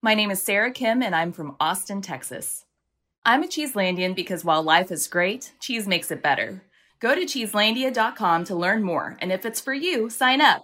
My name is Sarah Kim, and I'm from Austin, Texas. I'm a Cheeselandian because while life is great, cheese makes it better. Go to cheeselandia.com to learn more, and if it's for you, sign up.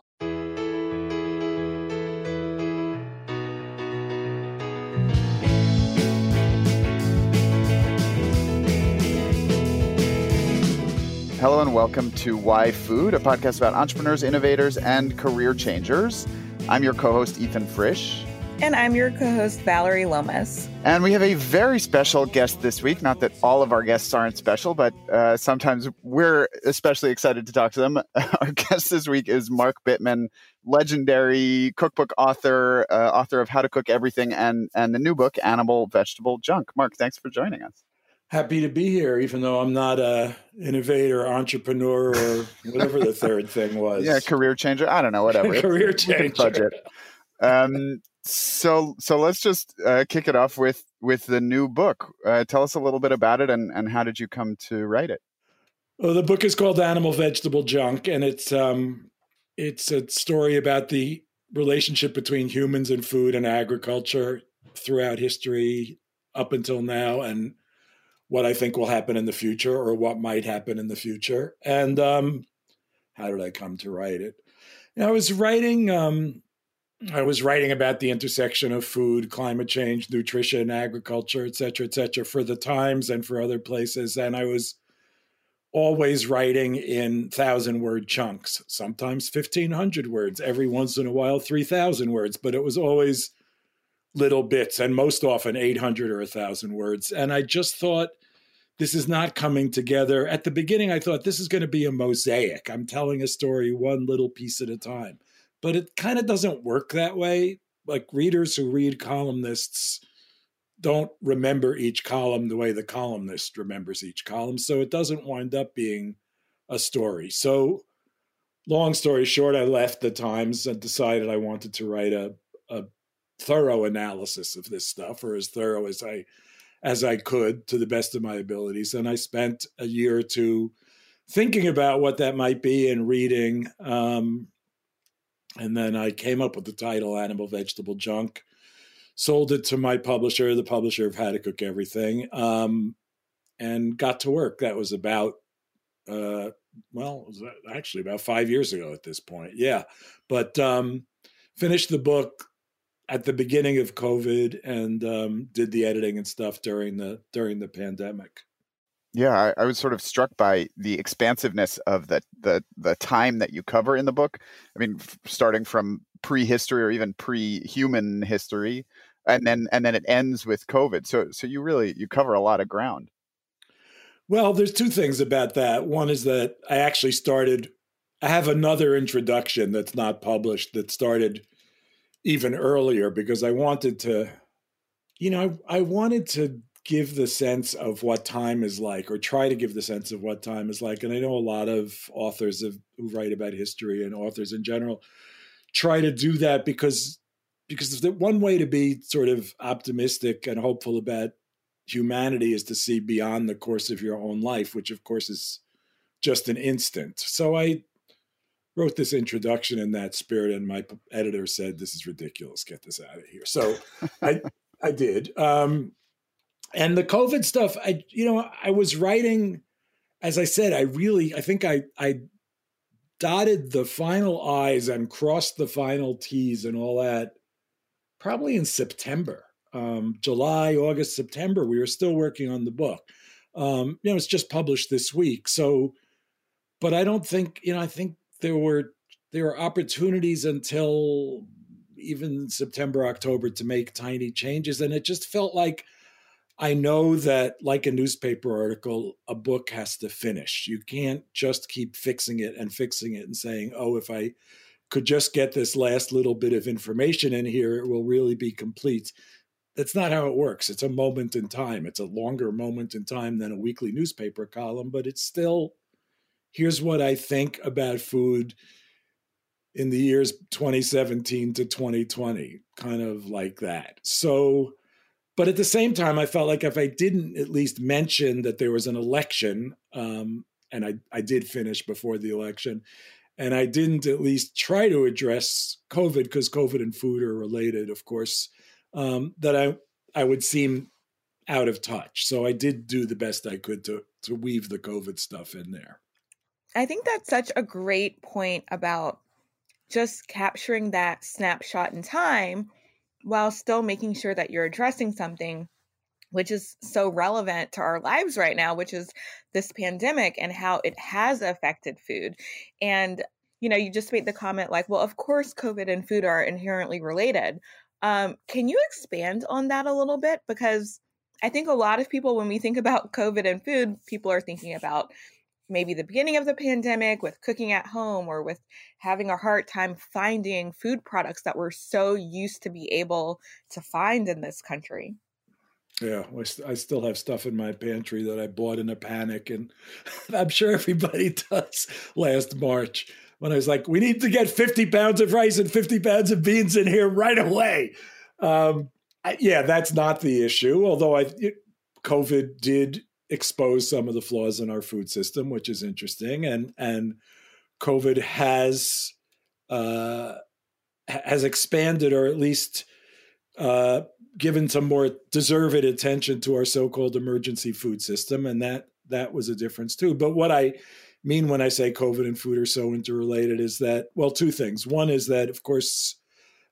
Hello and welcome to Why Food, a podcast about entrepreneurs, innovators, and career changers. I'm your co host, Ethan Frisch. And I'm your co host, Valerie Lomas. And we have a very special guest this week. Not that all of our guests aren't special, but uh, sometimes we're especially excited to talk to them. Our guest this week is Mark Bittman, legendary cookbook author, uh, author of How to Cook Everything and, and the new book, Animal Vegetable Junk. Mark, thanks for joining us happy to be here, even though I'm not a innovator, entrepreneur, or whatever the third thing was. Yeah, career changer. I don't know, whatever. career changer. Budget. Um, so so let's just uh, kick it off with with the new book. Uh, tell us a little bit about it and and how did you come to write it? Well, the book is called Animal Vegetable Junk, and it's um it's a story about the relationship between humans and food and agriculture throughout history up until now and what I think will happen in the future or what might happen in the future. And um, how did I come to write it? And I was writing. Um, I was writing about the intersection of food, climate change, nutrition, agriculture, et cetera, et cetera, for the Times and for other places. And I was always writing in thousand word chunks, sometimes 1500 words, every once in a while 3000 words, but it was always little bits and most often 800 or 1000 words and i just thought this is not coming together at the beginning i thought this is going to be a mosaic i'm telling a story one little piece at a time but it kind of doesn't work that way like readers who read columnists don't remember each column the way the columnist remembers each column so it doesn't wind up being a story so long story short i left the times and decided i wanted to write a, a thorough analysis of this stuff, or as thorough as I as I could to the best of my abilities. And I spent a year or two thinking about what that might be and reading. Um, and then I came up with the title Animal Vegetable Junk, sold it to my publisher, the publisher of How to Cook Everything, um, and got to work. That was about, uh, well, was actually about five years ago at this point. Yeah. But um, finished the book at the beginning of COVID and um, did the editing and stuff during the during the pandemic. Yeah, I, I, was sort of struck by the expansiveness of the, the the time that you cover in the book. I mean, f- starting from prehistory or even pre-human history, and then and then it ends with COVID. So so you really you cover a lot of ground. Well, there's two things about that. One is that I actually started. I have another introduction that's not published that started even earlier because I wanted to, you know, I, I wanted to give the sense of what time is like or try to give the sense of what time is like. And I know a lot of authors of, who write about history and authors in general try to do that because because the one way to be sort of optimistic and hopeful about humanity is to see beyond the course of your own life, which of course is just an instant. So I wrote this introduction in that spirit, and my editor said, "This is ridiculous. Get this out of here." So I I did. Um, and the COVID stuff, I you know I was writing, as I said, I really I think I I dotted the final I's and crossed the final T's and all that probably in September, um, July, August, September. We were still working on the book. Um, you know, it's just published this week, so. But I don't think you know. I think there were there were opportunities until even September, October to make tiny changes. And it just felt like I know that, like a newspaper article, a book has to finish. You can't just keep fixing it and fixing it and saying, oh, if I could just get this last little bit of information in here, it will really be complete. That's not how it works. It's a moment in time. It's a longer moment in time than a weekly newspaper column, but it's still here's what I think about food in the years 2017 to 2020, kind of like that. So, but at the same time, I felt like if I didn't at least mention that there was an election, um, and I, I did finish before the election, and I didn't at least try to address COVID because COVID and food are related, of course. um, that I I would seem out of touch. So I did do the best I could to to weave the COVID stuff in there. I think that's such a great point about just capturing that snapshot in time while still making sure that you're addressing something which is so relevant to our lives right now, which is this pandemic and how it has affected food. And, you know, you just made the comment like, well, of course, COVID and food are inherently related. Um, can you expand on that a little bit? Because I think a lot of people, when we think about COVID and food, people are thinking about maybe the beginning of the pandemic with cooking at home or with having a hard time finding food products that we're so used to be able to find in this country. Yeah, I still have stuff in my pantry that I bought in a panic, and I'm sure everybody does last March when I was like, we need to get 50 pounds of rice and 50 pounds of beans in here right away. Um, I, yeah, that's not the issue, although I, it, COVID did expose some of the flaws in our food system, which is interesting, and and COVID has uh, has expanded or at least uh, given some more deserved attention to our so-called emergency food system, and that that was a difference too. But what I mean when I say COVID and food are so interrelated is that well, two things. One is that of course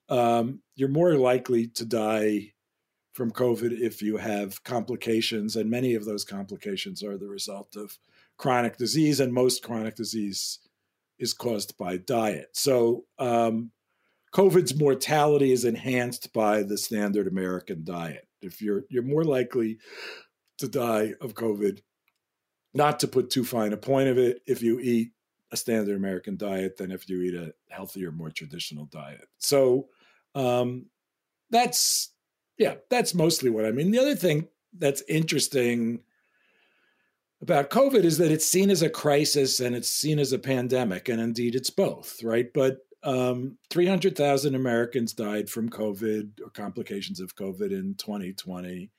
um, you're more likely to die from COVID if you have complications, and many of those complications are the result of chronic disease, and most chronic disease is caused by diet. So um, COVID's mortality is enhanced by the standard American diet. If you're you're more likely to die of COVID, not to put too fine a point of it, if you eat a standard American diet than if you eat a healthier, more traditional diet. So um, that's yeah, that's mostly what I mean. The other thing that's interesting about COVID is that it's seen as a crisis and it's seen as a pandemic, and indeed it's both, right? But um, 300,000 Americans died from COVID or complications of COVID in 2020,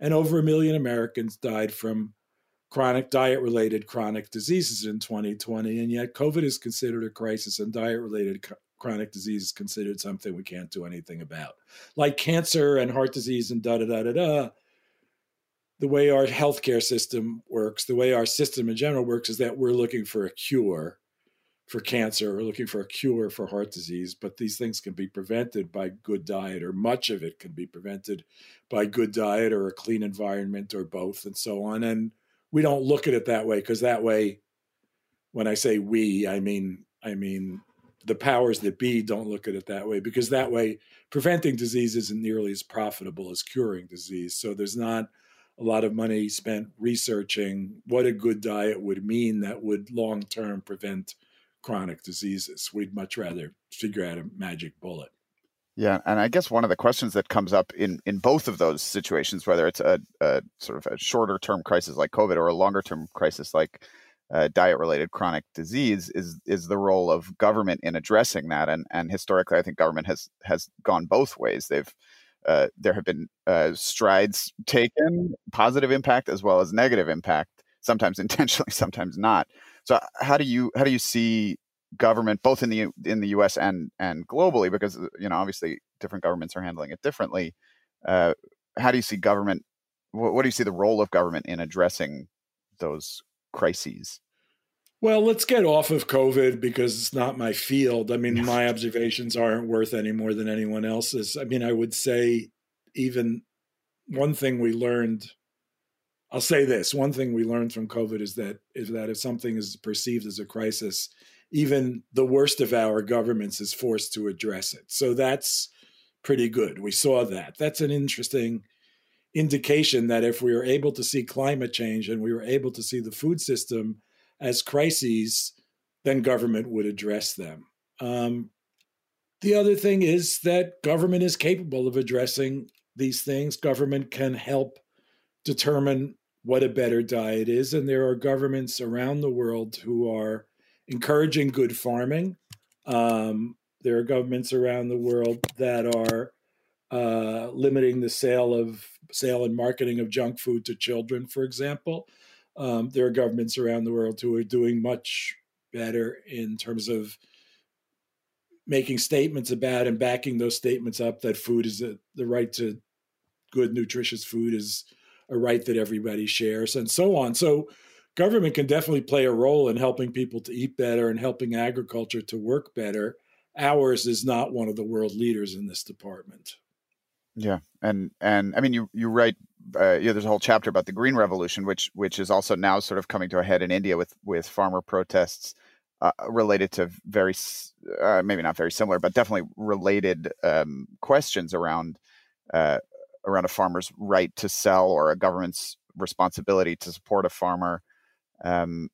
and over a million Americans died from chronic diet related chronic diseases in 2020. And yet, COVID is considered a crisis, and diet related chronic disease is considered something we can't do anything about. Like cancer and heart disease and da da da da da. The way our healthcare system works, the way our system in general works, is that we're looking for a cure for cancer or looking for a cure for heart disease, but these things can be prevented by good diet, or much of it can be prevented by good diet or a clean environment or both, and so on. And we don't look at it that way because that way, when I say we, I mean I mean the powers that be don't look at it that way because that way preventing disease isn't nearly as profitable as curing disease. So there's not a lot of money spent researching what a good diet would mean that would long term prevent chronic diseases. We'd much rather figure out a magic bullet. Yeah, and I guess one of the questions that comes up in in both of those situations, whether it's a, a sort of a shorter term crisis like COVID or a longer term crisis like uh, diet related chronic disease, is is the role of government in addressing that. And and historically, I think government has has gone both ways. They've uh, there have been uh, strides taken, positive impact as well as negative impact, sometimes intentionally, sometimes not. So how do you how do you see government both in the in the U.S. and and globally? Because you know obviously different governments are handling it differently. Uh, how do you see government? What do you see the role of government in addressing those crises? Well, let's get off of COVID because it's not my field. I mean, my observations aren't worth any more than anyone else's. I mean, I would say even one thing we learned I'll say this: one thing we learned from COVID is that is that if something is perceived as a crisis, even the worst of our governments is forced to address it. So that's pretty good. We saw that. That's an interesting indication that if we were able to see climate change and we were able to see the food system as crises, then government would address them. Um, the other thing is that government is capable of addressing these things. Government can help determine what a better diet is. And there are governments around the world who are encouraging good farming. Um, there are governments around the world that are uh, limiting the sale of sale and marketing of junk food to children, for example. Um, there are governments around the world who are doing much better in terms of making statements about and backing those statements up that food is a, the right to good, nutritious food is a right that everybody shares, and so on. So, government can definitely play a role in helping people to eat better and helping agriculture to work better. Ours is not one of the world leaders in this department. Yeah, and and I mean, you you write, uh, yeah. There's a whole chapter about the Green Revolution, which which is also now sort of coming to a head in India with with farmer protests uh, related to very uh, maybe not very similar, but definitely related um, questions around uh, around a farmer's right to sell or a government's responsibility to support a farmer. Um,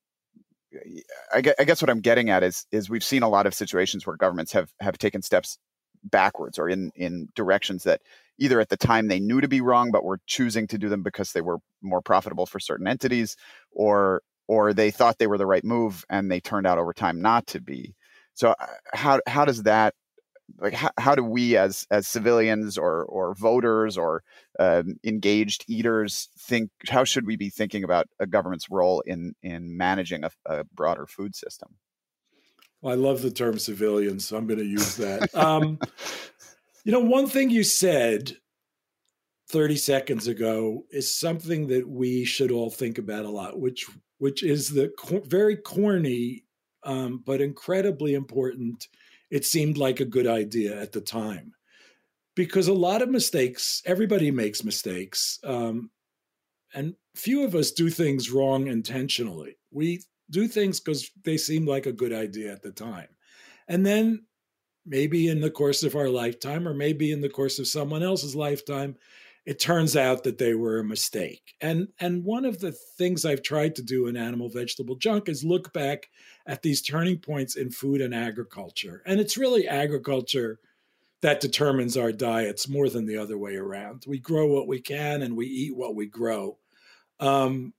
I, I guess what I'm getting at is is we've seen a lot of situations where governments have have taken steps backwards or in in directions that either at the time they knew to be wrong but were choosing to do them because they were more profitable for certain entities or or they thought they were the right move and they turned out over time not to be. So uh, how how does that like how, how do we as as civilians or or voters or um, engaged eaters think how should we be thinking about a government's role in in managing a, a broader food system? Well, i love the term civilians so i'm going to use that. Um, you know, one thing you said 30 seconds ago is something that we should all think about a lot, which which is the very corny um, but incredibly important. It seemed like a good idea at the time because a lot of mistakes. Everybody makes mistakes, um, and few of us do things wrong intentionally. We do things because they seem like a good idea at the time, and then maybe in the course of our lifetime, or maybe in the course of someone else's lifetime, it turns out that they were a mistake. And and one of the things I've tried to do in animal vegetable junk is look back at these turning points in food and agriculture. And it's really agriculture that determines our diets more than the other way around. We grow what we can and we eat what we grow. Um,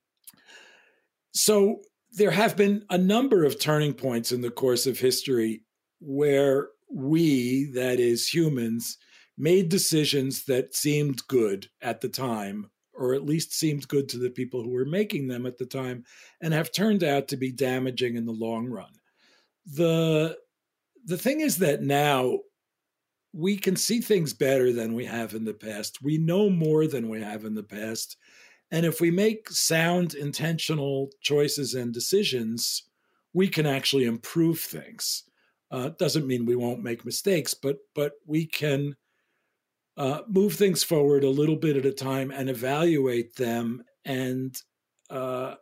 so there have been a number of turning points in the course of history where we, that is humans, made decisions that seemed good at the time, or at least seemed good to the people who were making them at the time, and have turned out to be damaging in the long run. The the thing is that now we can see things better than we have in the past. We know more than we have in the past. And if we make sound, intentional choices and decisions, we can actually improve things. Uh, doesn't mean we won't make mistakes, but but we can uh, move things forward a little bit at a time and evaluate them and uh,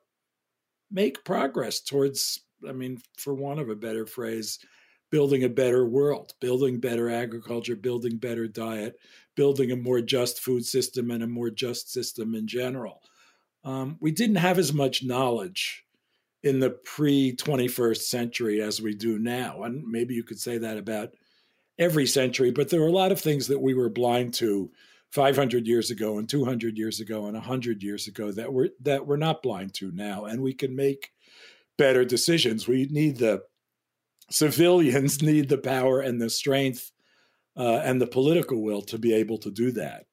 make progress towards. I mean, for want of a better phrase, building a better world, building better agriculture, building better diet, building a more just food system and a more just system in general. Um, we didn't have as much knowledge in the pre 21st century as we do now. And maybe you could say that about every century, but there are a lot of things that we were blind to 500 years ago and 200 years ago and 100 years ago that we're that we're not blind to now. And we can make better decisions. We need the civilians need the power and the strength uh, and the political will to be able to do that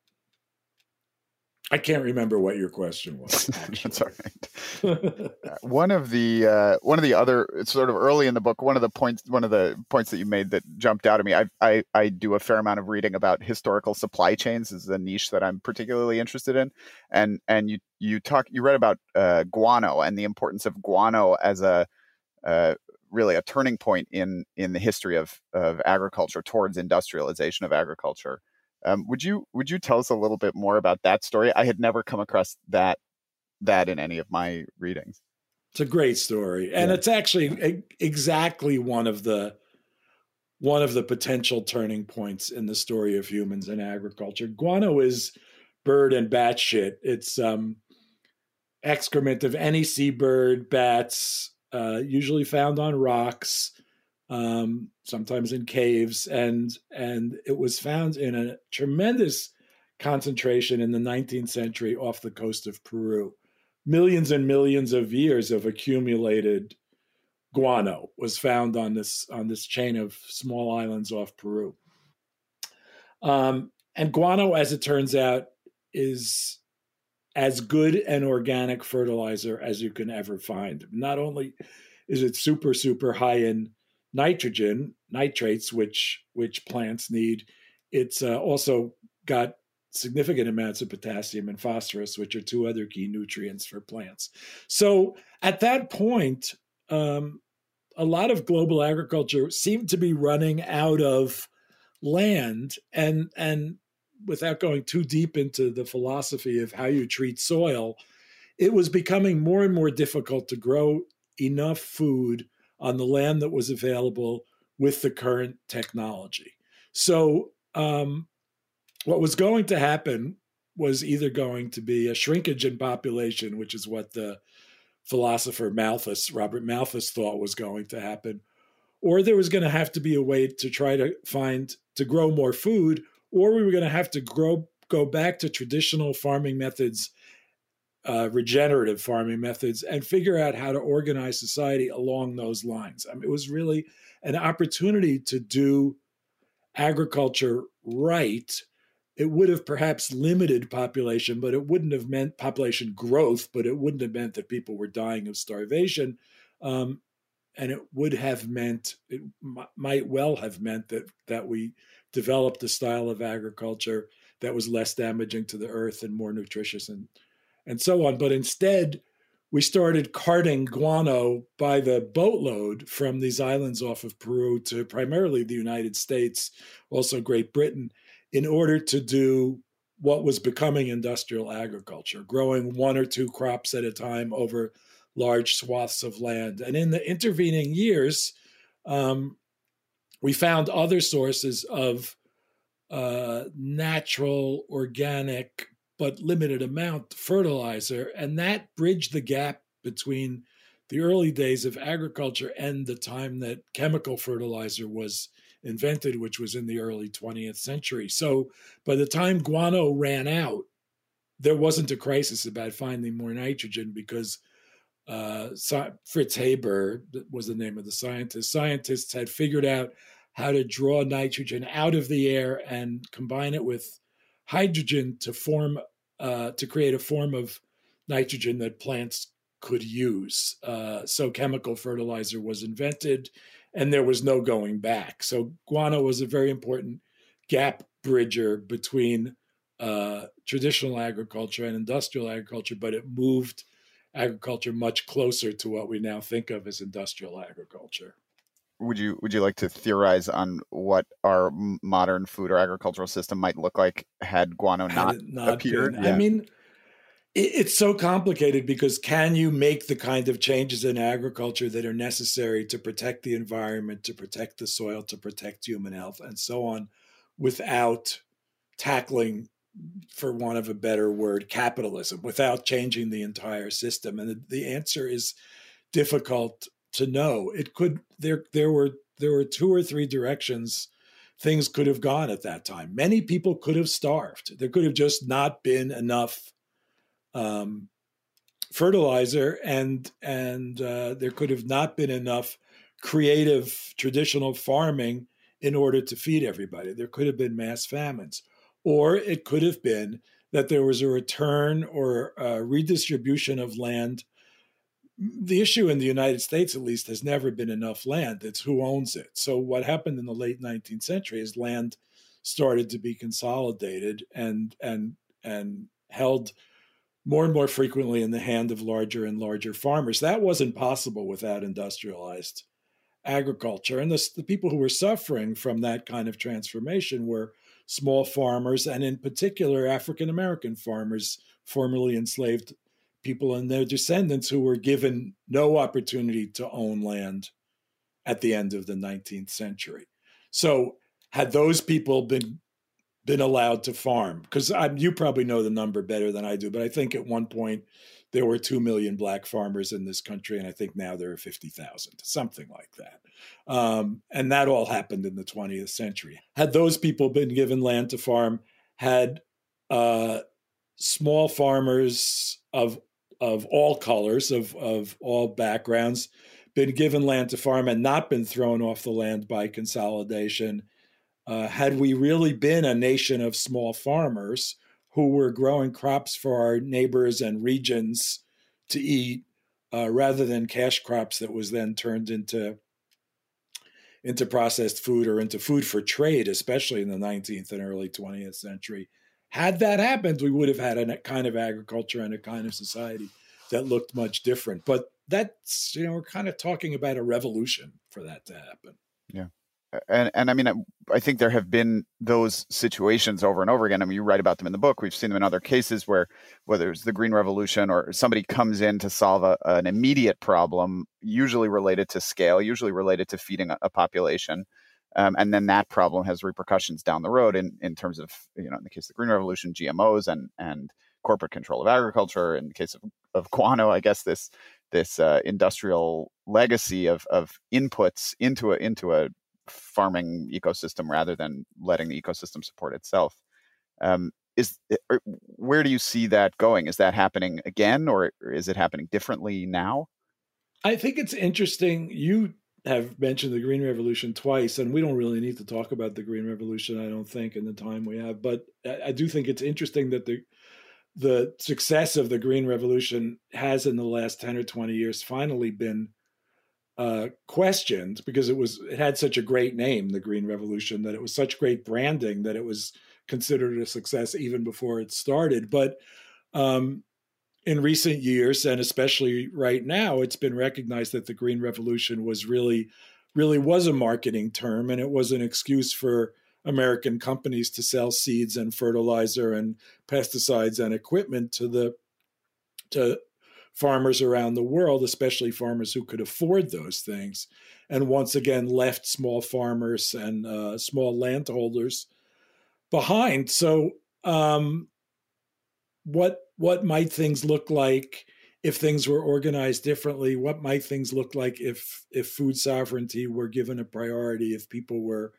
I can't remember what your question was. That's all right. Uh, one of the uh, one of the other it's sort of early in the book. One of the points one of the points that you made that jumped out at me. I I, I do a fair amount of reading about historical supply chains. This is a niche that I'm particularly interested in, and and you you talk you read about uh, guano and the importance of guano as a uh, really a turning point in in the history of of agriculture towards industrialization of agriculture. Um, would you would you tell us a little bit more about that story? I had never come across that that in any of my readings. It's a great story, and yeah. it's actually exactly one of the one of the potential turning points in the story of humans and agriculture. Guano is bird and bat shit. It's um, excrement of any seabird, bats, uh, usually found on rocks um, sometimes in caves, and and it was found in a tremendous concentration in the 19th century off the coast of Peru. Millions and millions of years of accumulated guano was found on this on this chain of small islands off Peru. Um, and guano, as it turns out, is as good an organic fertilizer as you can ever find. Not only is it super super high in nitrogen, nitrates, which which plants need. It's uh, also got significant amounts of potassium and phosphorus, which are two other key nutrients for plants. So at that point, um, a lot of global agriculture seemed to be running out of land, and and without going too deep into the philosophy of how you treat soil, it was becoming more and more difficult to grow enough food on the land that was available with the current technology. So, um, what was going to happen was either going to be a shrinkage in population, which is what the philosopher Malthus, Robert Malthus, thought was going to happen, or there was going to have to be a way to try to find to grow more food, or we were going to have to grow go back to traditional farming methods uh, regenerative farming methods and figure out how to organize society along those lines. I mean, it was really an opportunity to do agriculture right. It would have perhaps limited population, but it wouldn't have meant population growth, but it wouldn't have meant that people were dying of starvation. Um, and it would have meant, it m- might well have meant that, that we developed a style of agriculture that was less damaging to the earth and more nutritious and and so on. But instead, we started carting guano by the boatload from these islands off of Peru to primarily the United States, also Great Britain, in order to do what was becoming industrial agriculture, growing one or two crops at a time over large swaths of land. And in the intervening years, um, we found other sources of uh, natural, organic, but limited amount fertilizer. And that bridged the gap between the early days of agriculture and the time that chemical fertilizer was invented, which was in the early 20th century. So by the time guano ran out, there wasn't a crisis about finding more nitrogen because uh, Fritz Haber was the name of the scientist. Scientists had figured out how to draw nitrogen out of the air and combine it with hydrogen to form uh, to create a form of nitrogen that plants could use. Uh, so chemical fertilizer was invented, and there was no going back. So guano was a very important gap bridger between uh, traditional agriculture and industrial agriculture, but it moved agriculture much closer to what we now think of as industrial agriculture would you would you like to theorize on what our modern food or agricultural system might look like had guano not, had not appeared? Yeah. I mean, it, it's so complicated because can you make the kind of changes in agriculture that are necessary to protect the environment, to protect the soil, to protect human health, and so on, without tackling for want of a better word, capitalism without changing the entire system? And the, the answer is difficult to know. It could there there were there were two or three directions things could have gone at that time. Many people could have starved. There could have just not been enough um, fertilizer, and and uh, there could have not been enough creative traditional farming in order to feed everybody. There could have been mass famines, or it could have been that there was a return or a redistribution of land the issue in the United States, at least, has never been enough land. It's who owns it. So, what happened in the late 19th century is land started to be consolidated and and and held more and more frequently in the hand of larger and larger farmers. That wasn't possible without industrialized agriculture. And the, the people who were suffering from that kind of transformation were small farmers, and in particular, African American farmers formerly enslaved people and their descendants who were given no opportunity to own land at the end of the 19th century. So, had those people been been allowed to farm, because you probably know the number better than I do, but I think at one point there were two million black farmers in this country, and I think now there are fifty thousand, something like that. Um, and that all happened in the 20th century. Had those people been given land to farm, had uh, small farmers of of all colors, of, of all backgrounds, been given land to farm and not been thrown off the land by consolidation. Uh, had we really been a nation of small farmers who were growing crops for our neighbors and regions to eat, uh, rather than cash crops that was then turned into into processed food or into food for trade, especially in the 19th and early 20th century. Had that happened, we would have had a kind of agriculture and a kind of society that looked much different. But that's, you know, we're kind of talking about a revolution for that to happen. Yeah and and I mean, I think there have been those situations over and over again. I mean, you write about them in the book. We've seen them in other cases where whether it's the Green Revolution or somebody comes in to solve a, an immediate problem, usually related to scale, usually related to feeding a, a population. Um, and then that problem has repercussions down the road in, in terms of, you know, in the case of the Green Revolution, GMOs and and corporate control of agriculture. In the case of, of guano, I guess this this uh, industrial legacy of of inputs into a into a farming ecosystem rather than letting the ecosystem support itself. Um, is er, where do you see that going? Is that happening again, or is it happening differently now? I think it's interesting. You have mentioned the Green Revolution twice, and we don't really need to talk about the Green Revolution, I don't think, in the time we have. But I do think it's interesting that the the success of the Green Revolution has, in the last ten or twenty years, finally been uh, questioned because it was it had such a great name, the Green Revolution, that it was such great branding that it was considered a success even before it started. But um, in recent years, and especially right now, it's been recognized that the Green Revolution was really, really was a marketing term, and it was an excuse for American companies to sell seeds and fertilizer and pesticides and equipment to the to farmers around the world, especially farmers who could afford those things, and once again left small farmers and uh, small landholders behind. So, um, what what might things look like if things were organized differently? What might things look like if if food sovereignty were given a priority? If people were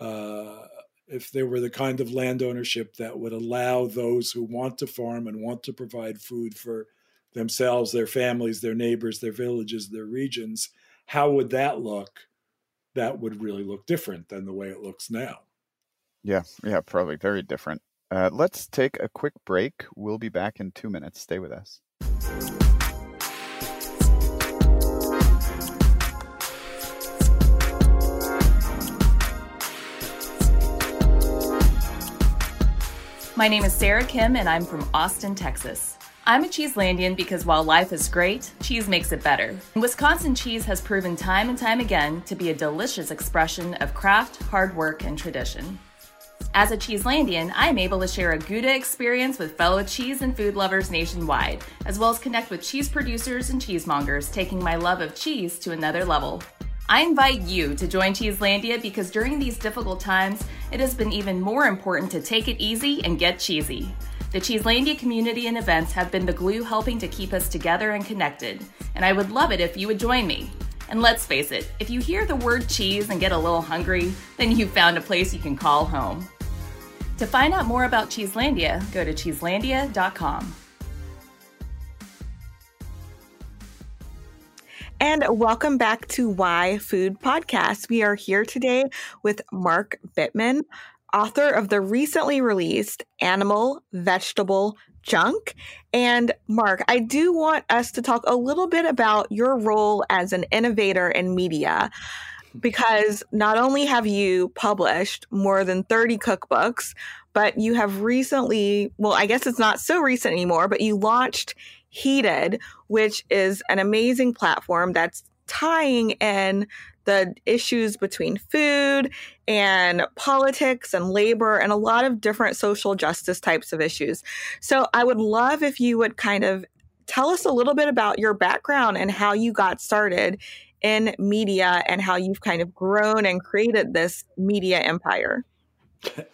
uh, if there were the kind of land ownership that would allow those who want to farm and want to provide food for themselves, their families, their neighbors, their villages, their regions, how would that look? That would really look different than the way it looks now. Yeah, yeah, probably very different. Uh, let's take a quick break. We'll be back in two minutes. Stay with us. My name is Sarah Kim, and I'm from Austin, Texas. I'm a Cheeselandian because while life is great, cheese makes it better. Wisconsin cheese has proven time and time again to be a delicious expression of craft, hard work, and tradition. As a Cheeselandian, I am able to share a Gouda experience with fellow cheese and food lovers nationwide, as well as connect with cheese producers and cheesemongers, taking my love of cheese to another level. I invite you to join Cheeselandia because during these difficult times, it has been even more important to take it easy and get cheesy. The Cheeselandia community and events have been the glue helping to keep us together and connected, and I would love it if you would join me. And let's face it, if you hear the word cheese and get a little hungry, then you've found a place you can call home. To find out more about Cheeselandia, go to cheeselandia.com. And welcome back to Why Food Podcast. We are here today with Mark Bittman, author of the recently released Animal Vegetable Junk. And Mark, I do want us to talk a little bit about your role as an innovator in media because not only have you published more than 30 cookbooks, but you have recently, well, I guess it's not so recent anymore, but you launched Heated, which is an amazing platform that's tying in the issues between food and politics and labor and a lot of different social justice types of issues. So I would love if you would kind of tell us a little bit about your background and how you got started in media and how you've kind of grown and created this media empire.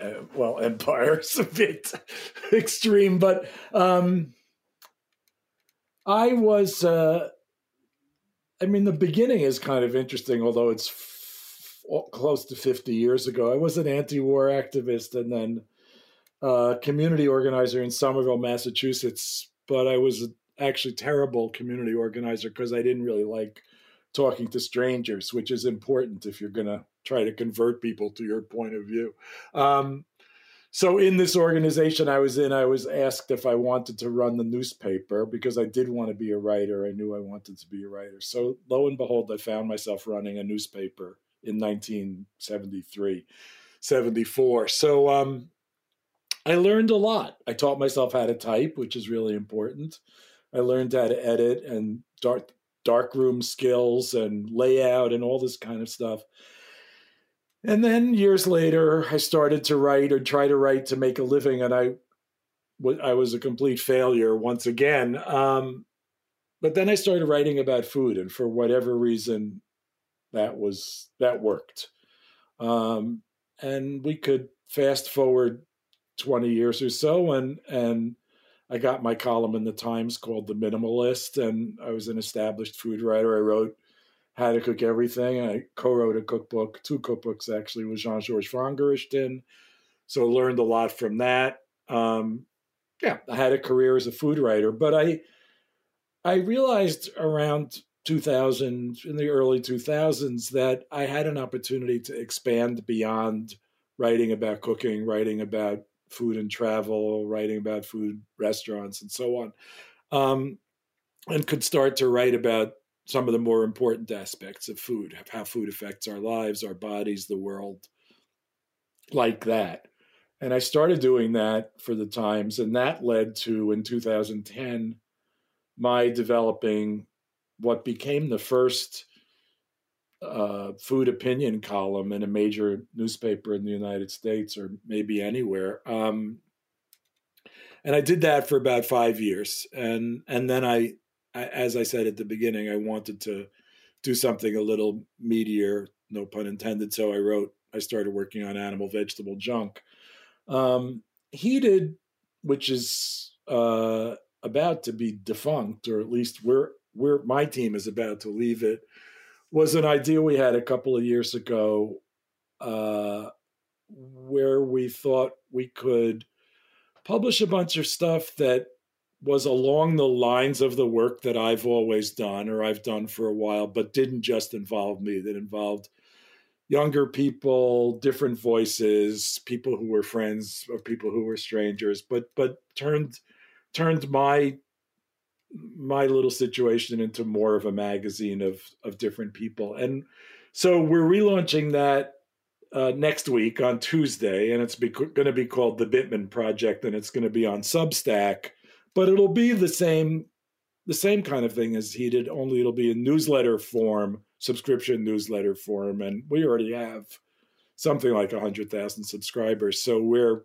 Uh, well, empire is a bit extreme, but um, I was. Uh, I mean, the beginning is kind of interesting, although it's f- close to 50 years ago. I was an anti war activist and then a community organizer in Somerville, Massachusetts, but I was actually terrible community organizer because I didn't really like talking to strangers, which is important if you're going to try to convert people to your point of view. Um, so in this organization I was in, I was asked if I wanted to run the newspaper because I did want to be a writer. I knew I wanted to be a writer. So lo and behold, I found myself running a newspaper in 1973, 74. So um, I learned a lot. I taught myself how to type, which is really important. I learned how to edit and dark darkroom skills and layout and all this kind of stuff. And then years later, I started to write or try to write to make a living, and I, I was a complete failure once again. Um, but then I started writing about food, and for whatever reason, that was that worked. Um, and we could fast forward 20 years or so, and and I got my column in the Times called The Minimalist, and I was an established food writer. I wrote How to Cook Everything. I co-wrote a cookbook, two cookbooks actually, with Jean-Georges Vongerichten. So I learned a lot from that. Um, yeah, I had a career as a food writer, but I I realized around 2000 in the early 2000s that I had an opportunity to expand beyond writing about cooking, writing about food and travel, writing about food restaurants, and so on, um, and could start to write about some of the more important aspects of food, how food affects our lives, our bodies, the world, like that. And I started doing that for the Times, and that led to, in 2010, my developing what became the first uh, food opinion column in a major newspaper in the United States or maybe anywhere. Um, and I did that for about five years, and and then I, I, as I said at the beginning, I wanted to do something a little meatier, no pun intended. So I wrote, I started working on animal vegetable junk. Um, Heated, which is uh, about to be defunct, or at least we're we're my team is about to leave it was an idea we had a couple of years ago uh, where we thought we could publish a bunch of stuff that was along the lines of the work that I've always done or I've done for a while, but didn't just involve me, that involved younger people, different voices, people who were friends or people who were strangers, but but turned turned my my little situation into more of a magazine of of different people. And so we're relaunching that uh, next week on Tuesday, and it's going to be called the Bittman Project, and it's going to be on Substack. But it'll be the same the same kind of thing as Heated, only it'll be in newsletter form, subscription newsletter form, and we already have something like hundred thousand subscribers. So we're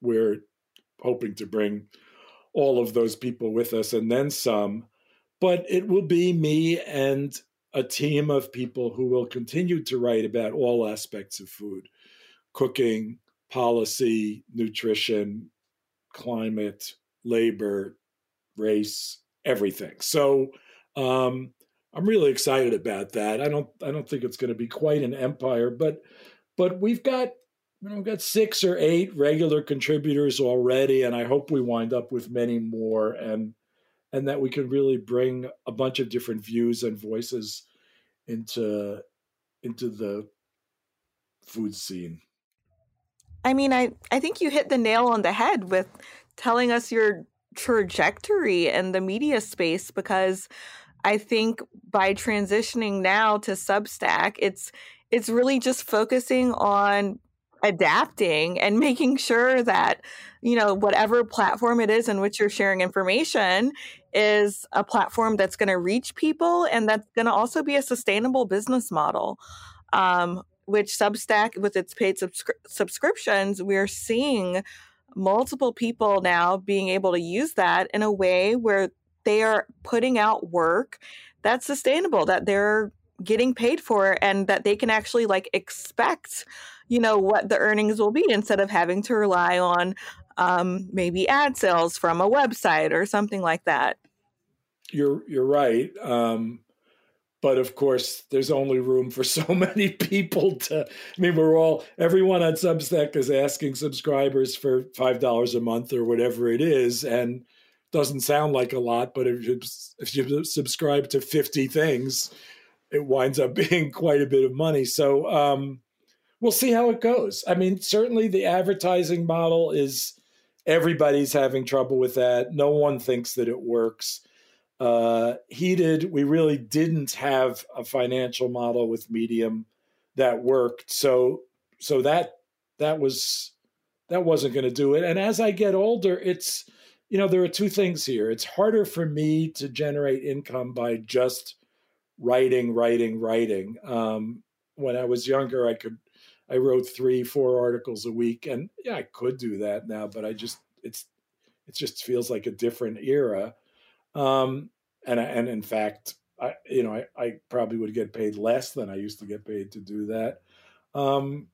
we're hoping to bring all of those people with us and then some. But it will be me and a team of people who will continue to write about all aspects of food cooking, policy, nutrition, climate, labor, race, everything. So um, I'm really excited about that. I don't I don't think it's going to be quite an empire, but but we've got you know, we've got six or eight regular contributors already, and I hope we wind up with many more, and and that we can really bring a bunch of different views and voices into into the food scene. I mean, I I think you hit the nail on the head with telling us your trajectory in the media space because I think by transitioning now to Substack, it's it's really just focusing on adapting and making sure that you know whatever platform it is in which you're sharing information is a platform that's going to reach people and that's going to also be a sustainable business model um, which substack with its paid subscri- subscriptions we're seeing multiple people now being able to use that in a way where they are putting out work that's sustainable that they're getting paid for and that they can actually like expect you know what the earnings will be instead of having to rely on um, maybe ad sales from a website or something like that. You're you're right um, but of course there's only room for so many people to i mean we're all everyone on substack is asking subscribers for five dollars a month or whatever it is and doesn't sound like a lot but if you, if you subscribe to 50 things it winds up being quite a bit of money so um, we'll see how it goes. I mean, certainly the advertising model is everybody's having trouble with that. No one thinks that it works. Uh, heated, we really didn't have a financial model with Medium that worked. So so that that was that wasn't going to do it. And as I get older, it's you know there are two things here. It's harder for me to generate income by just writing, writing, writing. Um, when I was younger, I could I wrote three, four articles a week, and yeah, I could do that now, but I just it's it just feels like a different era. Um, and and in fact, I you know I, I probably would get paid less than I used to get paid to do that. Um,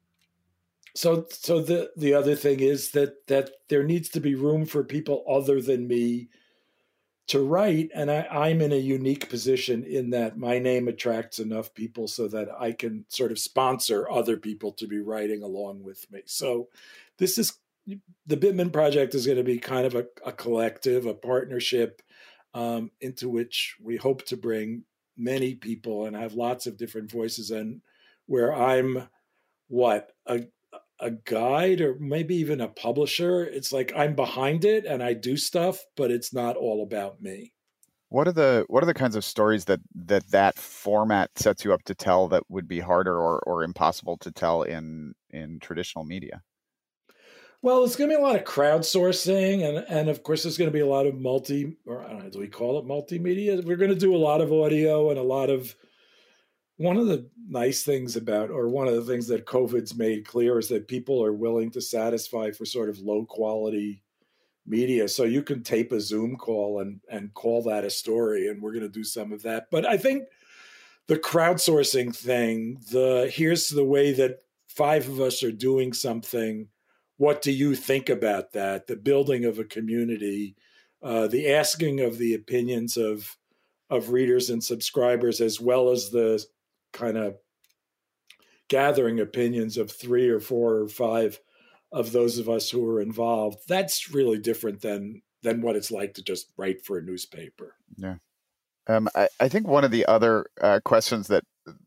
so so the the other thing is that that there needs to be room for people other than me to write and I, i'm in a unique position in that my name attracts enough people so that i can sort of sponsor other people to be writing along with me. So this is the bittman project is going to be kind of a, a collective a partnership um, into which we hope to bring many people and have lots of different voices. And where i'm what a, a guide or maybe even a publisher. It's like I'm behind it and I do stuff, but it's not all about me. What are the what are the kinds of stories that that that format sets you up to tell that would be harder or or impossible to tell in in traditional media? Well, it's going to be a lot of crowdsourcing, and and of course, there's going to be a lot of multi, or I don't know, do we call it multimedia? We're going to do a lot of audio and a lot of one of the nice things about, or one of the things that COVID's made clear is that people are willing to satisfy for sort of low quality media. So you can tape a Zoom call and and call that a story, and we're going to do some of that. But I think the crowdsourcing thing, the here's the way that five of us are doing something. What do you think about that? The building of a community, uh, the asking of the opinions of of readers and subscribers, as well as the kind of gathering opinions of three or four or five of those of us who are involved that's really different than than what it's like to just write for a newspaper. Yeah. Um, I, I, think one of the other uh, questions that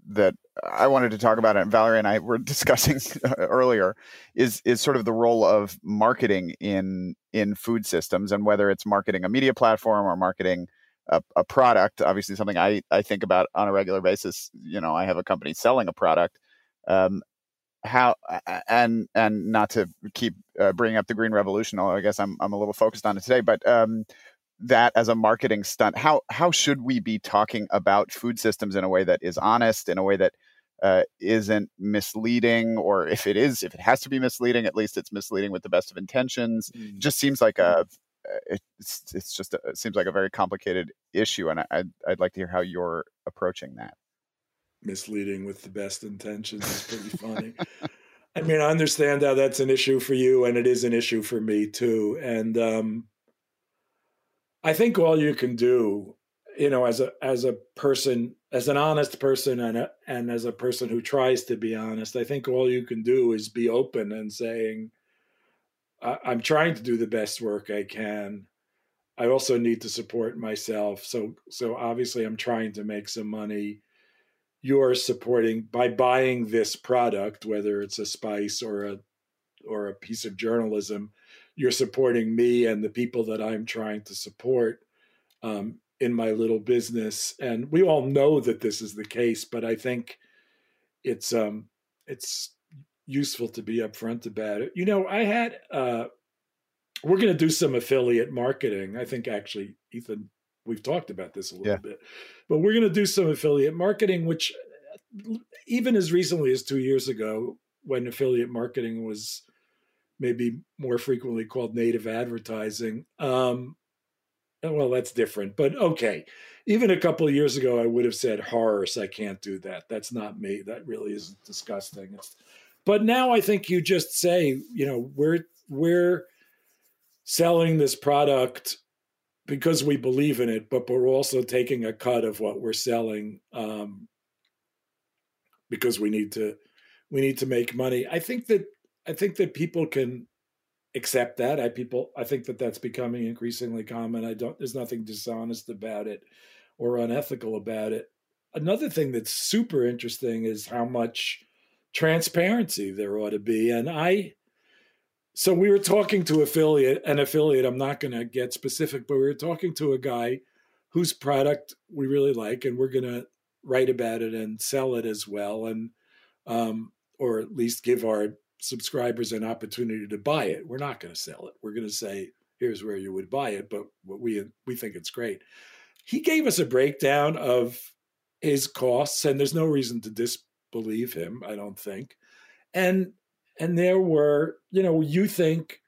that I wanted to talk about, and Valerie and I were discussing earlier, is is sort of the role of marketing in in food systems, and whether it's marketing a media platform or marketing a, a, product, obviously something I, I think about on a regular basis. You know, I have a company selling a product. Um, how and and not to keep uh, bringing up the green revolution, although I guess I'm I'm a little focused on it today, but um, that as a marketing stunt, how how should we be talking about food systems in a way that is honest, in a way that uh, isn't misleading, or if it is, if it has to be misleading, at least it's misleading with the best of intentions. Mm. Just seems like a it's it's just a, it seems like a very complicated issue, and I, I'd I'd like to hear how you're approaching that. Misleading with the best intentions is pretty funny. I mean, I understand how that's an issue for you, and it is an issue for me too. And um, I think all you can do, you know, as a as a person, as an honest person, and a, and as a person who tries to be honest, I think all you can do is be open and saying, I, I'm trying to do the best work I can. I also need to support myself. So so obviously I'm trying to make some money. You're supporting by buying this product, whether it's a spice or a or a piece of journalism, you're supporting me and the people that I'm trying to support um, in my little business. And we all know that this is the case, but I think it's um, it's useful to be upfront about it. You know, I had uh, we're going to do some affiliate marketing. I think actually, Ethan, we've talked about this a little yeah. bit, but we're going to do some affiliate marketing, which even as recently as two years ago, when affiliate marketing was maybe more frequently called native advertising. Um, well, that's different, but okay. Even a couple of years ago, I would have said horrors. I can't do that. That's not me. That really is disgusting. It's but now I think you just say, you know, we're we're selling this product because we believe in it, but we're also taking a cut of what we're selling um, because we need to we need to make money. I think that I think that people can accept that. I people I think that that's becoming increasingly common. I don't. There's nothing dishonest about it or unethical about it. Another thing that's super interesting is how much transparency there ought to be. And I, so we were talking to affiliate, an affiliate, I'm not going to get specific, but we were talking to a guy whose product we really like, and we're going to write about it and sell it as well. And um, or at least give our subscribers an opportunity to buy it. We're not going to sell it. We're going to say, here's where you would buy it, but we we think it's great. He gave us a breakdown of his costs, and there's no reason to disbelieve him. I don't think. And and there were, you know, you think,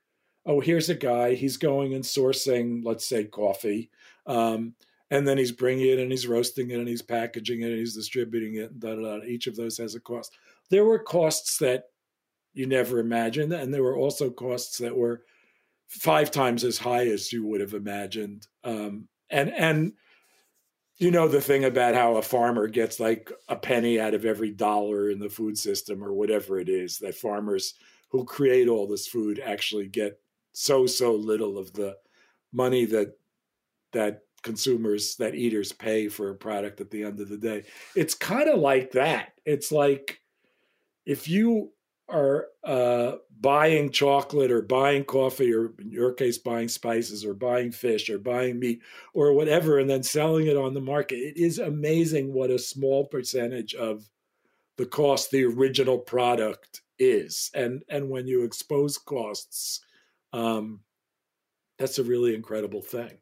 oh, here's a guy. He's going and sourcing, let's say, coffee. Um, and then he's bringing it and he's roasting it and he's packaging it and he's distributing it. Da, da, da. Each of those has a cost. There were costs that you never imagined, and there were also costs that were five times as high as you would have imagined. Um, and and you know the thing about how a farmer gets like a penny out of every dollar in the food system or whatever it is that farmers who create all this food actually get so so little of the money that that consumers that eaters pay for a product at the end of the day. It's kind of like that. It's like if you are uh, buying chocolate or buying coffee or in your case buying spices or buying fish or buying meat or whatever and then selling it on the market. It is amazing what a small percentage of the cost the original product is. And and when you expose costs um, that's a really incredible thing.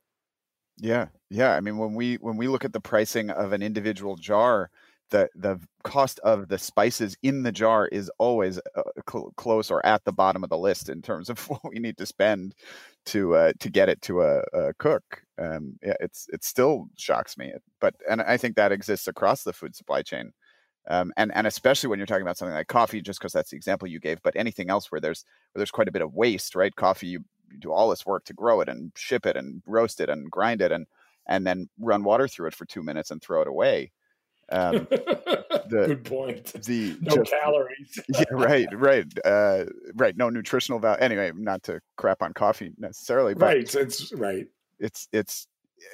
Yeah. Yeah. I mean when we when we look at the pricing of an individual jar the the cost of the spices in the jar is always uh, cl- close or at the bottom of the list in terms of what we need to spend to uh, to get it to a, a cook. Um, yeah, it's it still shocks me, but and I think that exists across the food supply chain. Um, and and especially when you're talking about something like coffee, just because that's the example you gave, but anything else where there's where there's quite a bit of waste, right? Coffee, you, you do all this work to grow it and ship it and roast it and grind it and and then run water through it for two minutes and throw it away. Um, the, Good point. The no just, calories. yeah, right, right, uh, right. No nutritional value. Anyway, not to crap on coffee necessarily, but right. It's right. It's it's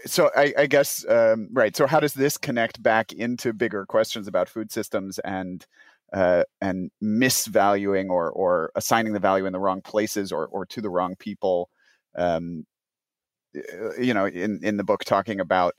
so I, I guess um, right. So how does this connect back into bigger questions about food systems and uh, and misvaluing or or assigning the value in the wrong places or or to the wrong people? Um, you know, in in the book talking about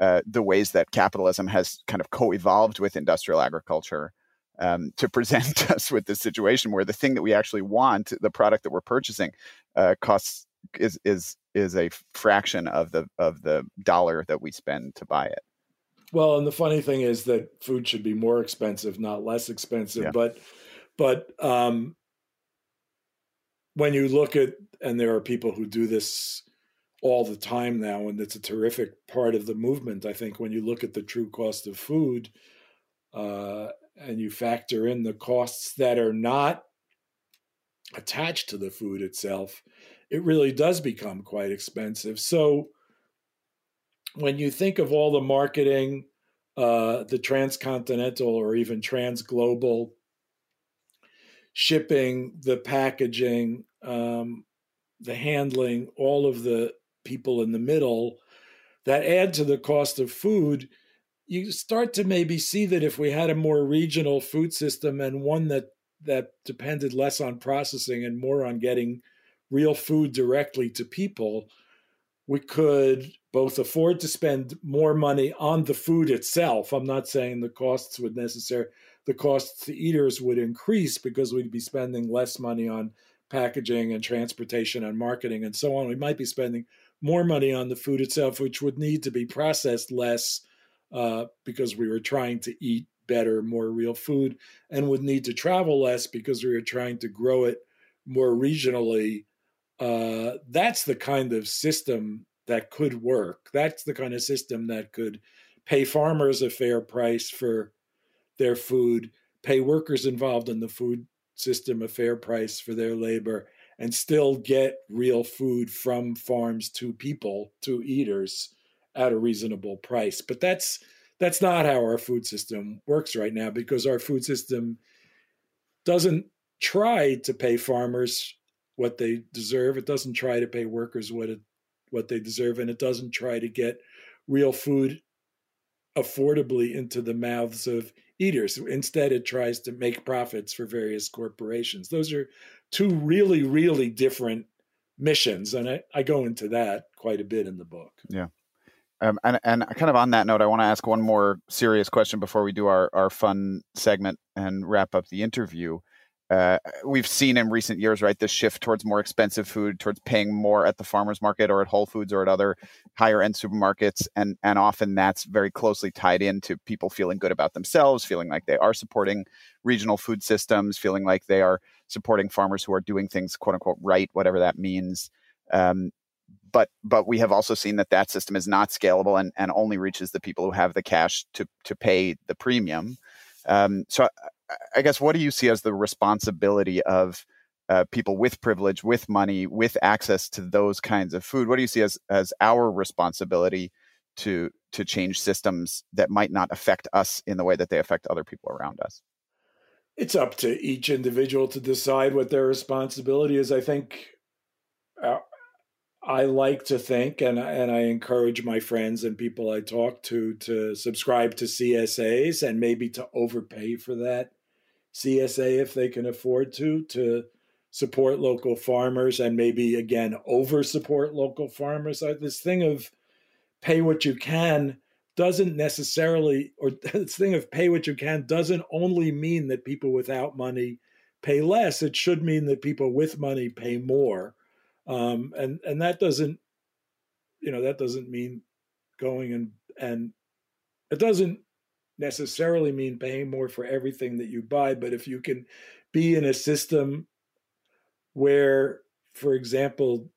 uh, the ways that capitalism has kind of co-evolved with industrial agriculture um, to present us with this situation where the thing that we actually want, the product that we're purchasing, uh, costs is is is a fraction of the of the dollar that we spend to buy it. Well, and the funny thing is that food should be more expensive, not less expensive. Yeah. But but um, when you look at and there are people who do this all the time now, and it's a terrific part of the movement. I think when you look at the true cost of food, uh, and you factor in the costs that are not attached to the food itself, it really does become quite expensive. So when you think of all the marketing, uh, the transcontinental or even transglobal shipping, the packaging, um, the handling, all of the people in the middle that add to the cost of food, you start to maybe see that if we had a more regional food system and one that that depended less on processing and more on getting real food directly to people, we could both afford to spend more money on the food itself. I'm not saying the costs would necessarily the costs to eaters would increase because we'd be spending less money on packaging and transportation and marketing and so on. We might be spending more money on the food itself, which would need to be processed less uh, because we were trying to eat better, more real food, and would need to travel less because we were trying to grow it more regionally. Uh, that's the kind of system that could work. That's the kind of system that could pay farmers a fair price for their food, pay workers involved in the food system a fair price for their labor, and still get real food from farms to people to eaters at a reasonable price. But that's that's not how our food system works right now because our food system doesn't try to pay farmers what they deserve. It doesn't try to pay workers what it what they deserve and it doesn't try to get real food affordably into the mouths of eaters. Instead, it tries to make profits for various corporations. Those are two really, really different missions. And I, I go into that quite a bit in the book. Yeah. Um, and, and kind of on that note, I want to ask one more serious question before we do our, our fun segment and wrap up the interview. Uh, we've seen in recent years, right, this shift towards more expensive food, towards paying more at the farmers market or at Whole Foods or at other higher end supermarkets, and and often that's very closely tied into people feeling good about themselves, feeling like they are supporting regional food systems, feeling like they are supporting farmers who are doing things quote unquote right, whatever that means. Um, but but we have also seen that that system is not scalable and, and only reaches the people who have the cash to to pay the premium. Um, so I guess what do you see as the responsibility of uh, people with privilege, with money, with access to those kinds of food? What do you see as as our responsibility to to change systems that might not affect us in the way that they affect other people around us? It's up to each individual to decide what their responsibility is. I think uh, I like to think, and and I encourage my friends and people I talk to to subscribe to CSAs and maybe to overpay for that CSA if they can afford to, to support local farmers and maybe again over support local farmers. This thing of pay what you can doesn't necessarily, or this thing of pay what you can doesn't only mean that people without money pay less. It should mean that people with money pay more, um, and and that doesn't, you know, that doesn't mean going and and it doesn't necessarily mean paying more for everything that you buy, but if you can be in a system where, for example,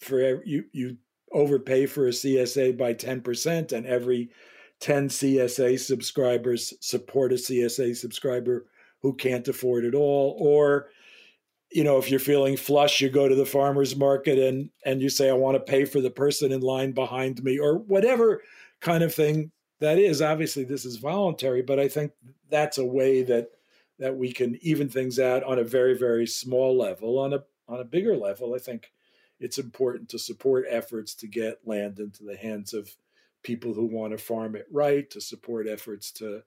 for you you overpay for a CSA by 10% and every 10 CSA subscribers support a CSA subscriber who can't afford it all or you know if you're feeling flush you go to the farmers market and and you say I want to pay for the person in line behind me or whatever kind of thing that is obviously this is voluntary, but I think that's a way that that we can even things out on a very very small level. On a on a bigger level, I think it's important to support efforts to get land into the hands of people who want to farm it right, to support efforts to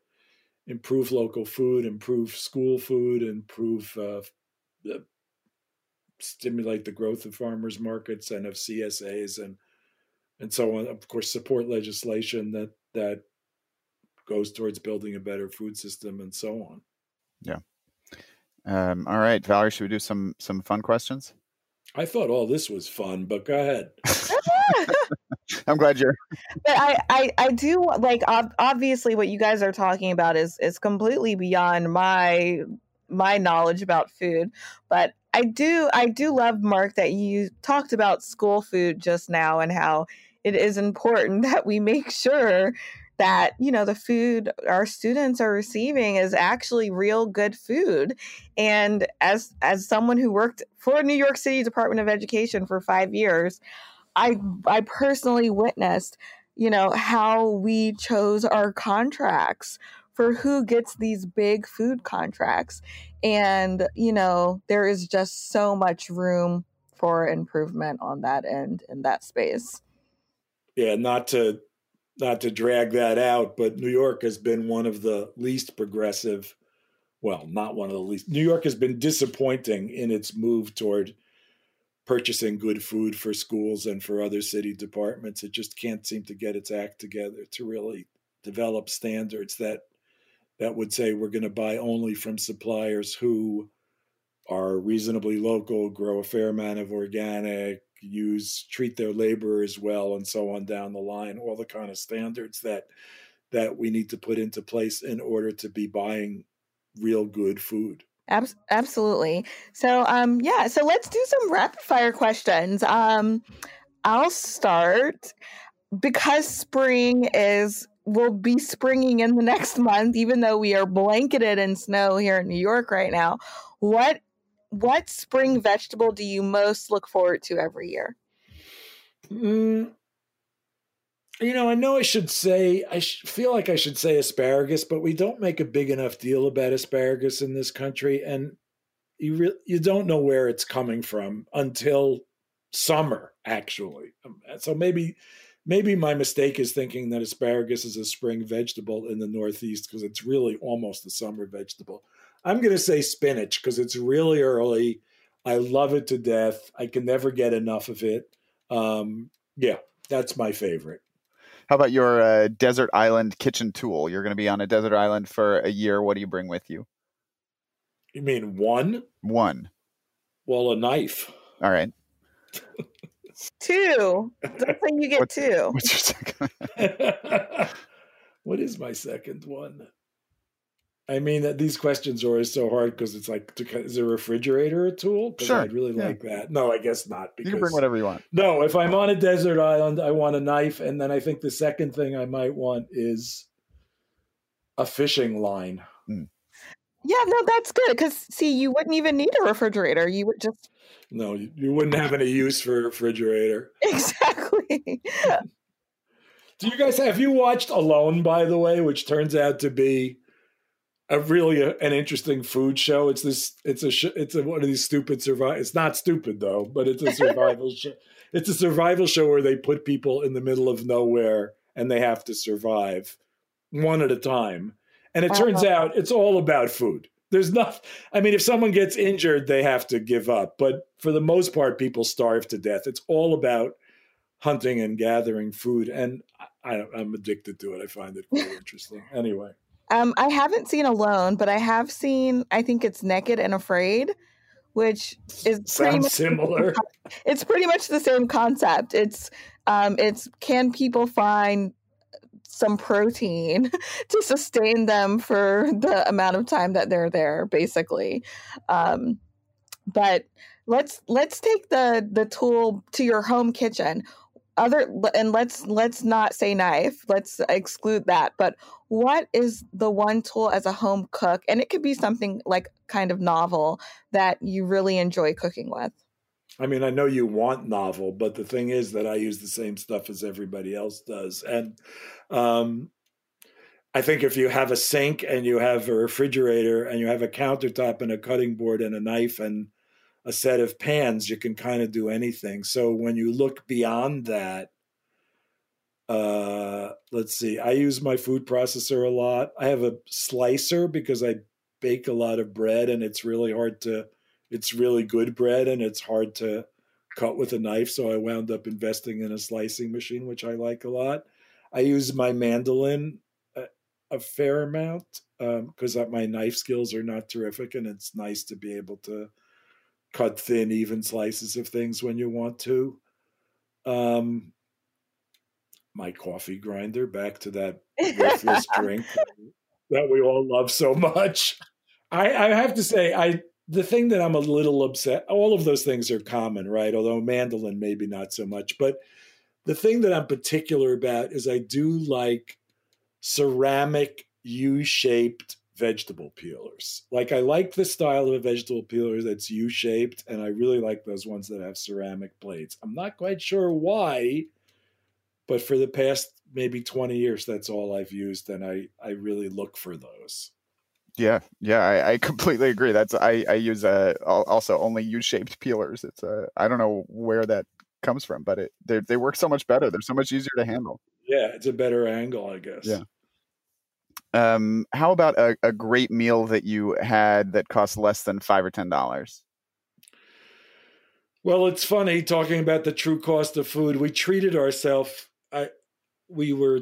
improve local food, improve school food, improve uh, stimulate the growth of farmers markets and of CSAs and and so on. Of course, support legislation that that goes towards building a better food system and so on. Yeah. Um, all right, Valerie, should we do some some fun questions? I thought all this was fun, but go ahead. I'm glad you're. But I, I, I do like obviously what you guys are talking about is is completely beyond my my knowledge about food. But I do I do love Mark that you talked about school food just now and how it is important that we make sure that you know the food our students are receiving is actually real good food. And as as someone who worked for New York City Department of Education for 5 years I I personally witnessed you know how we chose our contracts for who gets these big food contracts. And you know there is just so much room for improvement on that end in that space yeah not to not to drag that out, but New York has been one of the least progressive. Well, not one of the least. New York has been disappointing in its move toward purchasing good food for schools and for other city departments. It just can't seem to get its act together to really develop standards that that would say we're going to buy only from suppliers who are reasonably local, grow a fair amount of organic, use treat their laborers well and so on down the line all the kind of standards that that we need to put into place in order to be buying real good food. Absolutely. So um yeah so let's do some rapid fire questions. Um i'll start. Because spring is will be springing in the next month even though we are blanketed in snow here in new york right now what what spring vegetable do you most look forward to every year? Mm, you know, I know I should say, I feel like I should say asparagus, but we don't make a big enough deal about asparagus in this country. And you, re- you don't know where it's coming from until summer, actually. Um, so maybe. Maybe my mistake is thinking that asparagus is a spring vegetable in the Northeast because it's really almost a summer vegetable. I'm going to say spinach because it's really early. I love it to death. I can never get enough of it. Um, yeah, that's my favorite. How about your uh, desert island kitchen tool? You're going to be on a desert island for a year. What do you bring with you? You mean one? One. Well, a knife. All right. Two. Don't say you get What's- two. What's your second? what is my second one? I mean, that these questions are always so hard because it's like, to- is a refrigerator a tool? Sure, I'd really yeah. like that. No, I guess not. You Because can bring whatever you want. no, if I'm on a desert island, I want a knife, and then I think the second thing I might want is a fishing line. Hmm. Yeah, no, that's good. Because see, you wouldn't even need a refrigerator. You would just No, you, you wouldn't have any use for a refrigerator. exactly. Do you guys have you watched Alone? By the way, which turns out to be a really a, an interesting food show. It's this. It's a. sh- It's a, one of these stupid survival. It's not stupid though, but it's a survival show. It's a survival show where they put people in the middle of nowhere and they have to survive one at a time. And it turns Uh-huh. out it's all about food. There's not. I mean, if someone gets injured, they have to give up. But for the most part, people starve to death. It's all about hunting and gathering food, and I, I, I'm addicted to it. I find it quite interesting. Anyway, Um, I haven't seen Alone, but I have seen. I think it's Naked and Afraid, which is sounds similar. it's pretty much the same concept. It's um, it's can people find some protein to sustain them for the amount of time that they're there, basically. Um, but let's let's take the the tool to your home kitchen. Other and let's let's not say knife. Let's exclude that. But what is the one tool as a home cook, and it could be something like kind of novel that you really enjoy cooking with? I mean, I know you want novel, but the thing is that I use the same stuff as everybody else does, and um, I think if you have a sink and you have a refrigerator and you have a countertop and a cutting board and a knife and a set of pans, you can kind of do anything. So when you look beyond that, uh, let's see, I use my food processor a lot. I have a slicer because I bake a lot of bread and it's really hard to, it's really good bread and it's hard to cut with a knife. So I wound up investing in a slicing machine, which I like a lot. I use my mandolin a, a fair amount because my knife skills are not terrific and it's nice to be able to cut thin, even slices of things when you want to. Um, my coffee grinder, back to that worthless drink that we all love so much. I, I have to say, I the thing that I'm a little upset. All of those things are common, right? Although mandolin maybe not so much, but the thing that I'm particular about is I do like ceramic U-shaped vegetable peelers. Like I like the style of a vegetable peeler that's U-shaped, and I really like those ones that have ceramic blades. I'm not quite sure why, but for the past maybe 20 years, that's all I've used, and I I really look for those. Yeah, yeah, I, I completely agree. That's I I use uh also only U-shaped peelers. It's uh I don't know where that comes from, but it they they work so much better. They're so much easier to handle. Yeah, it's a better angle, I guess. Yeah. Um, how about a, a great meal that you had that cost less than five or ten dollars? Well, it's funny talking about the true cost of food. We treated ourselves. I we were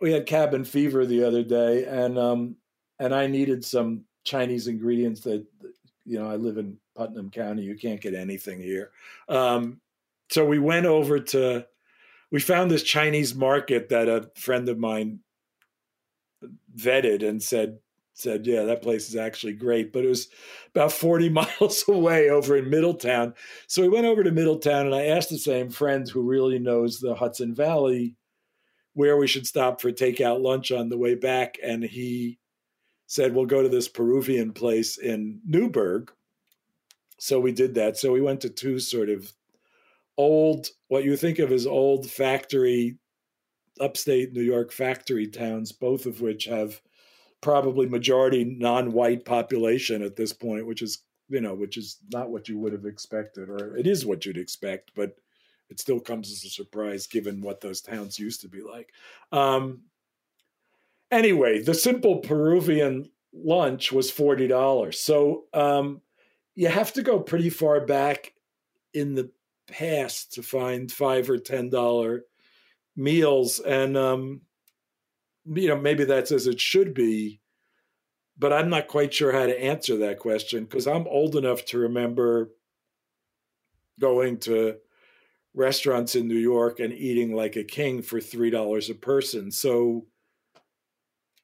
we had cabin fever the other day, and um and I needed some Chinese ingredients that you know I live in Putnam County. You can't get anything here. Um, so we went over to we found this Chinese market that a friend of mine vetted and said said yeah that place is actually great but it was about 40 miles away over in middletown. So we went over to middletown and i asked the same friend who really knows the hudson valley where we should stop for takeout lunch on the way back and he said we'll go to this peruvian place in newburgh. So we did that. So we went to two sort of old what you think of as old factory upstate new york factory towns both of which have probably majority non-white population at this point which is you know which is not what you would have expected or it is what you'd expect but it still comes as a surprise given what those towns used to be like. Um anyway the simple peruvian lunch was $40 so um you have to go pretty far back in the past to find five or ten dollar meals, and um, you know maybe that's as it should be, but I'm not quite sure how to answer that question because I'm old enough to remember going to restaurants in New York and eating like a king for three dollars a person. So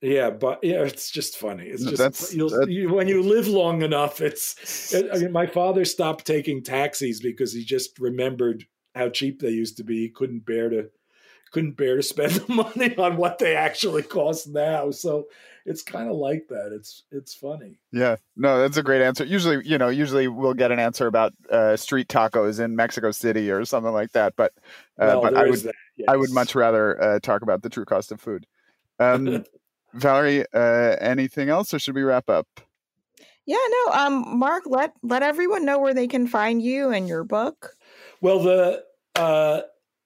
yeah, but yeah, it's just funny. It's just that's, you, when you live long enough. It's. It, I mean, my father stopped taking taxis because he just remembered how cheap they used to be. He couldn't bear to couldn't bear to spend the money on what they actually cost now. So it's kind of like that. It's it's funny. Yeah, no, that's a great answer. Usually, you know, usually we'll get an answer about uh, street tacos in Mexico City or something like that. But uh, well, but I would yes. I would much rather uh, talk about the true cost of food. Um, Valerie, uh, anything else, or should we wrap up? Yeah, no. Um, Mark, let let everyone know where they can find you and your book. Well, the uh,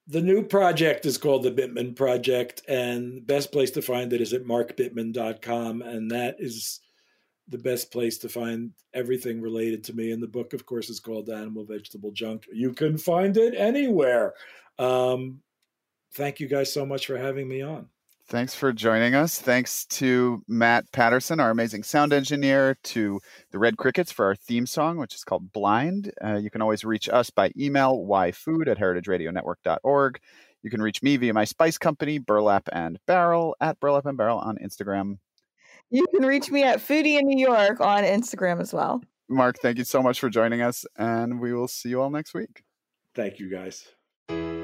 the new project is called the Bittman Project, and the best place to find it is at markbittman.com. and that is the best place to find everything related to me. And the book, of course, is called Animal Vegetable Junk. You can find it anywhere. Um, thank you guys so much for having me on. Thanks for joining us. Thanks to Matt Patterson, our amazing sound engineer, to the Red Crickets for our theme song, which is called Blind. Uh, you can always reach us by email, yfood at heritageradionetwork.org. You can reach me via my spice company, Burlap and Barrel, at Burlap and Barrel on Instagram. You can reach me at Foodie in New York on Instagram as well. Mark, thank you so much for joining us, and we will see you all next week. Thank you, guys.